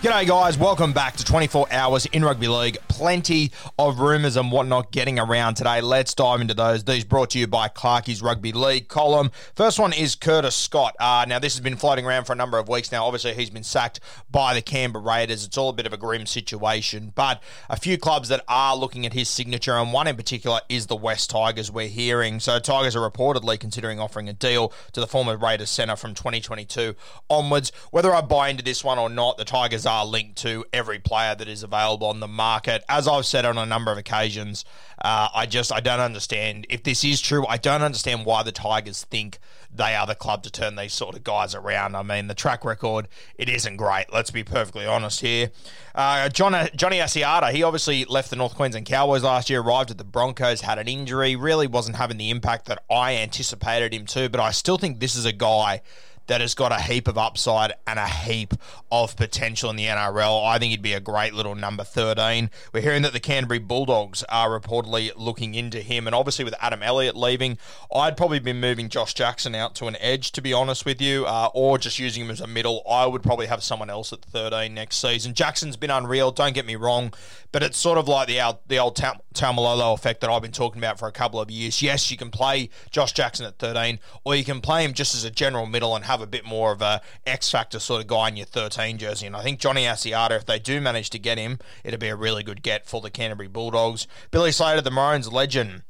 G'day, guys. Welcome back to 24 Hours in Rugby League. Plenty of rumours and whatnot getting around today. Let's dive into those. These brought to you by Clarkie's Rugby League column. First one is Curtis Scott. Uh, now, this has been floating around for a number of weeks now. Obviously, he's been sacked by the Canberra Raiders. It's all a bit of a grim situation, but a few clubs that are looking at his signature, and one in particular is the West Tigers, we're hearing. So, Tigers are reportedly considering offering a deal to the former Raiders centre from 2022 onwards. Whether I buy into this one or not, the Tigers are linked to every player that is available on the market. As I've said on a number of occasions, uh, I just I don't understand if this is true. I don't understand why the Tigers think they are the club to turn these sort of guys around. I mean, the track record it isn't great. Let's be perfectly honest here. Uh, John, Johnny Asiata, he obviously left the North Queensland Cowboys last year, arrived at the Broncos, had an injury, really wasn't having the impact that I anticipated him to. But I still think this is a guy that has got a heap of upside and a heap of potential in the NRL. I think he'd be a great little number 13. We're hearing that the Canterbury Bulldogs are reportedly looking into him, and obviously with Adam Elliott leaving, I'd probably be moving Josh Jackson out to an edge, to be honest with you, uh, or just using him as a middle. I would probably have someone else at 13 next season. Jackson's been unreal, don't get me wrong, but it's sort of like the, old, the old Tam- Taumalolo effect that I've been talking about for a couple of years. Yes, you can play Josh Jackson at 13, or you can play him just as a general middle and have a bit more of a X factor sort of guy in your 13 jersey. And I think Johnny Asiata, if they do manage to get him, it'll be a really good get for the Canterbury Bulldogs. Billy Slater, the Maroons legend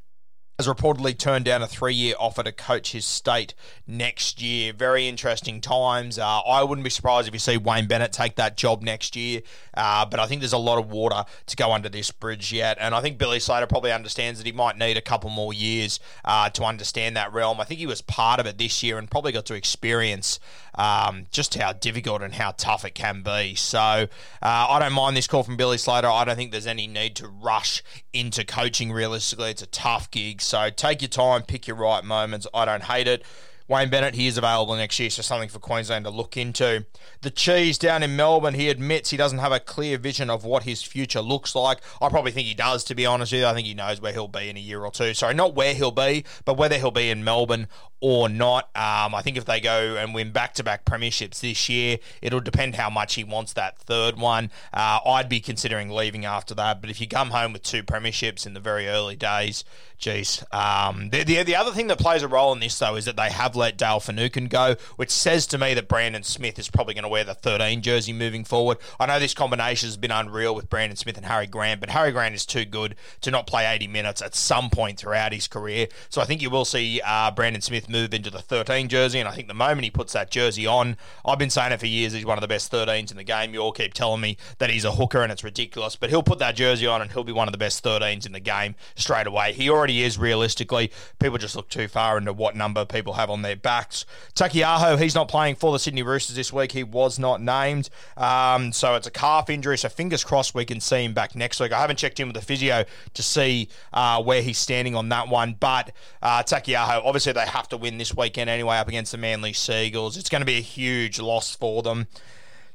has reportedly turned down a three year offer to coach his state next year. Very interesting times. Uh, I wouldn't be surprised if you see Wayne Bennett take that job next year, uh, but I think there's a lot of water to go under this bridge yet. And I think Billy Slater probably understands that he might need a couple more years uh, to understand that realm. I think he was part of it this year and probably got to experience um, just how difficult and how tough it can be. So uh, I don't mind this call from Billy Slater. I don't think there's any need to rush into coaching realistically. It's a tough gig. So take your time, pick your right moments. I don't hate it. Wayne Bennett, he is available next year, so something for Queensland to look into. The Cheese down in Melbourne, he admits he doesn't have a clear vision of what his future looks like. I probably think he does, to be honest with you. I think he knows where he'll be in a year or two. Sorry, not where he'll be, but whether he'll be in Melbourne or not. Um, I think if they go and win back to back premierships this year, it'll depend how much he wants that third one. Uh, I'd be considering leaving after that, but if you come home with two premierships in the very early days, geez. Um, the, the, the other thing that plays a role in this, though, is that they have let Dale Finucane go, which says to me that Brandon Smith is probably going to wear the 13 jersey moving forward. I know this combination has been unreal with Brandon Smith and Harry Grant, but Harry Grant is too good to not play 80 minutes at some point throughout his career. So I think you will see uh, Brandon Smith move into the 13 jersey, and I think the moment he puts that jersey on, I've been saying it for years, he's one of the best 13s in the game. You all keep telling me that he's a hooker and it's ridiculous, but he'll put that jersey on and he'll be one of the best 13s in the game straight away. He already is realistically. People just look too far into what number people have on their backs. Taukeiaho, he's not playing for the Sydney Roosters this week. He was not named. Um, so it's a calf injury. So fingers crossed we can see him back next week. I haven't checked in with the physio to see uh, where he's standing on that one. But uh, Taukeiaho, obviously they have to win this weekend anyway up against the Manly Sea Eagles. It's going to be a huge loss for them.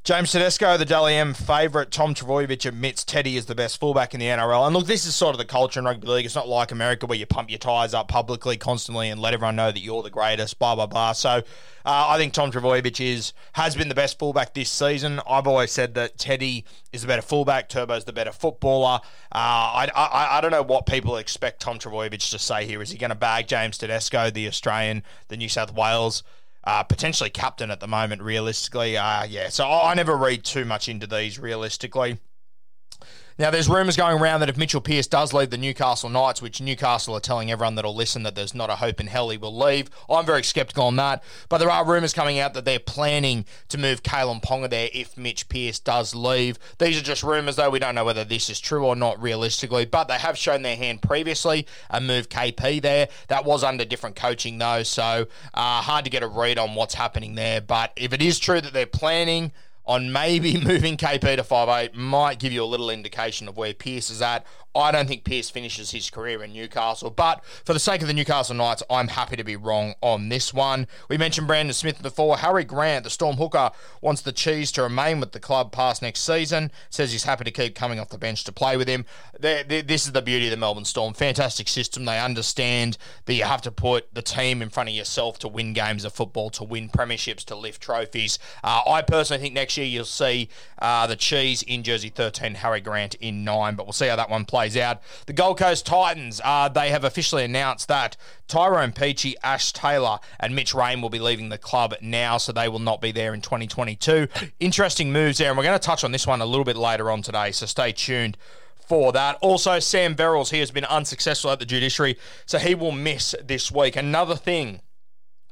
James Tedesco, the Dally M favourite. Tom Trbojevic admits Teddy is the best fullback in the NRL. And look, this is sort of the culture in rugby league. It's not like America where you pump your tyres up publicly constantly and let everyone know that you're the greatest, blah, blah, blah. So uh, I think Tom Trbojevic is, has been the best fullback this season. I've always said that Teddy is the better fullback, Turbo's the better footballer. Uh, I, I, I don't know what people expect Tom Trbojevic to say here. Is he going to bag James Tedesco, the Australian, the New South Wales? Uh, potentially captain at the moment, realistically. Uh, yeah, so I, I never read too much into these realistically. Now, there's rumours going around that if Mitchell Pearce does leave the Newcastle Knights, which Newcastle are telling everyone that'll listen that there's not a hope in hell he will leave, I'm very sceptical on that. But there are rumours coming out that they're planning to move Kalyn Ponga there if Mitch Pearce does leave. These are just rumours, though. We don't know whether this is true or not realistically, but they have shown their hand previously and moved KP there. That was under different coaching, though, so uh, hard to get a read on what's happening there. But if it is true that they're planning, on maybe moving KP to five-eighth might give you a little indication of where Pearce is at. I don't think Pearce finishes his career in Newcastle, but for the sake of the Newcastle Knights, I'm happy to be wrong on this one. We mentioned Brandon Smith before. Harry Grant, the Storm hooker, wants the Cheese to remain with the club past next season. Says he's happy to keep coming off the bench to play with him. They're, they're, this is the beauty of the Melbourne Storm. Fantastic system. They understand that you have to put the team in front of yourself to win games of football, to win premierships, to lift trophies. Uh, I personally think next year you'll see uh, the Cheese in jersey 13, Harry Grant in 9, but we'll see how that one plays out. The Gold Coast Titans, uh, they have officially announced that Tyrone Peachey, Ash Taylor, and Mitch Rein will be leaving the club now, so they will not be there in 2022. Interesting moves there, and we're going to touch on this one a little bit later on today, so stay tuned for that. Also, Sam Verrills, he has been unsuccessful at the judiciary, so he will miss this week. Another thing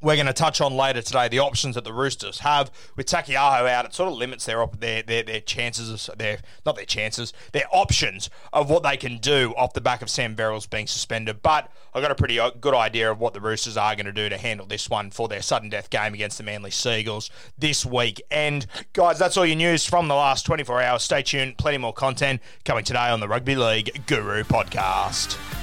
we're going to touch on later today the options that the Roosters have with Taukeiaho out. It sort of limits their their their, their chances of their not their chances their options of what they can do off the back of Sam Verrills being suspended. But I got a pretty uh, good idea of what the Roosters are going to do to handle this one for their sudden death game against the Manly Sea Eagles this week. And guys, that's all your news from the last 24 hours. Stay tuned, plenty more content coming today on the Rugby League Guru podcast.